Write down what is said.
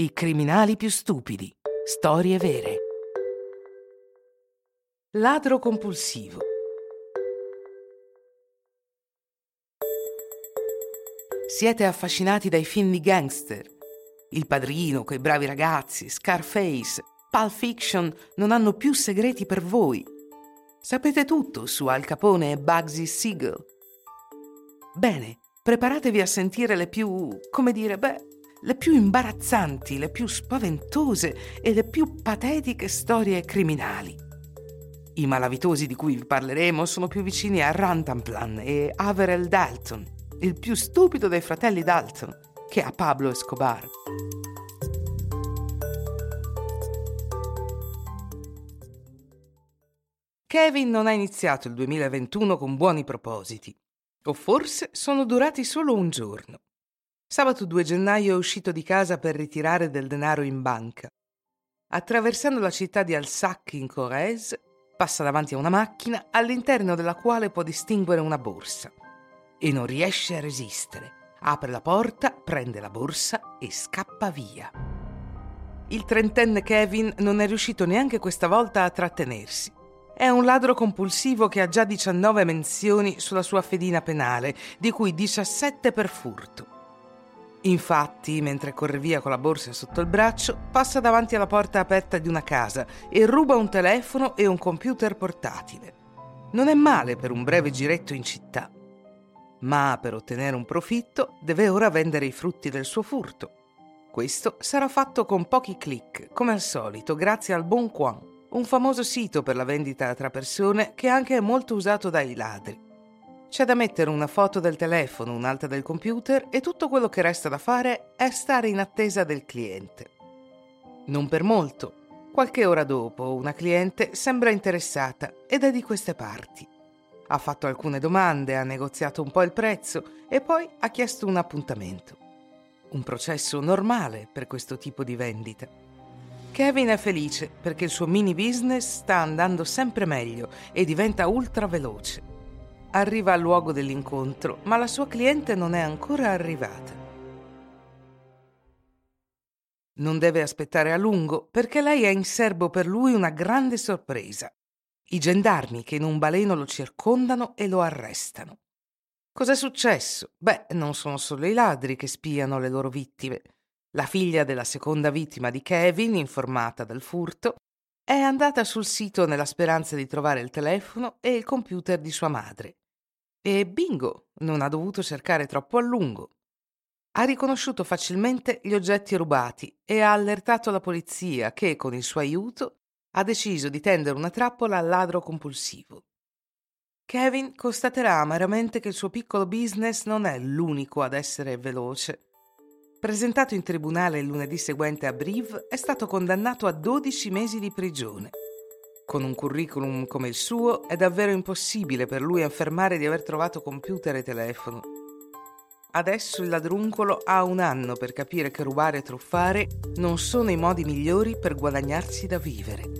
I criminali più stupidi. Storie vere. Ladro compulsivo. Siete affascinati dai film di gangster. Il padrino, quei bravi ragazzi, Scarface, Pulp Fiction non hanno più segreti per voi. Sapete tutto su Al Capone e Bugsy Siegel. Bene, preparatevi a sentire le più, come dire, beh, le più imbarazzanti, le più spaventose e le più patetiche storie criminali. I malavitosi di cui vi parleremo sono più vicini a Rantanplan e Averell Dalton, il più stupido dei fratelli Dalton, che a Pablo Escobar. Kevin non ha iniziato il 2021 con buoni propositi, o forse sono durati solo un giorno. Sabato 2 gennaio è uscito di casa per ritirare del denaro in banca. Attraversando la città di Alsac in Corrèze, passa davanti a una macchina all'interno della quale può distinguere una borsa. E non riesce a resistere. Apre la porta, prende la borsa e scappa via. Il trentenne Kevin non è riuscito neanche questa volta a trattenersi. È un ladro compulsivo che ha già 19 menzioni sulla sua fedina penale, di cui 17 per furto. Infatti, mentre corre via con la borsa sotto il braccio, passa davanti alla porta aperta di una casa e ruba un telefono e un computer portatile. Non è male per un breve giretto in città. Ma per ottenere un profitto deve ora vendere i frutti del suo furto. Questo sarà fatto con pochi clic, come al solito, grazie al Bon Coin, un famoso sito per la vendita tra persone che anche è molto usato dai ladri. C'è da mettere una foto del telefono, un'altra del computer e tutto quello che resta da fare è stare in attesa del cliente. Non per molto. Qualche ora dopo una cliente sembra interessata ed è di queste parti. Ha fatto alcune domande, ha negoziato un po' il prezzo e poi ha chiesto un appuntamento. Un processo normale per questo tipo di vendita. Kevin è felice perché il suo mini business sta andando sempre meglio e diventa ultra veloce. Arriva al luogo dell'incontro, ma la sua cliente non è ancora arrivata. Non deve aspettare a lungo perché lei ha in serbo per lui una grande sorpresa. I gendarmi che in un baleno lo circondano e lo arrestano. Cos'è successo? Beh, non sono solo i ladri che spiano le loro vittime. La figlia della seconda vittima di Kevin, informata del furto, è andata sul sito nella speranza di trovare il telefono e il computer di sua madre. E bingo, non ha dovuto cercare troppo a lungo. Ha riconosciuto facilmente gli oggetti rubati e ha allertato la polizia che, con il suo aiuto, ha deciso di tendere una trappola al ladro compulsivo. Kevin constaterà amaramente che il suo piccolo business non è l'unico ad essere veloce. Presentato in tribunale il lunedì seguente a Brive, è stato condannato a 12 mesi di prigione. Con un curriculum come il suo è davvero impossibile per lui affermare di aver trovato computer e telefono. Adesso il ladruncolo ha un anno per capire che rubare e truffare non sono i modi migliori per guadagnarsi da vivere.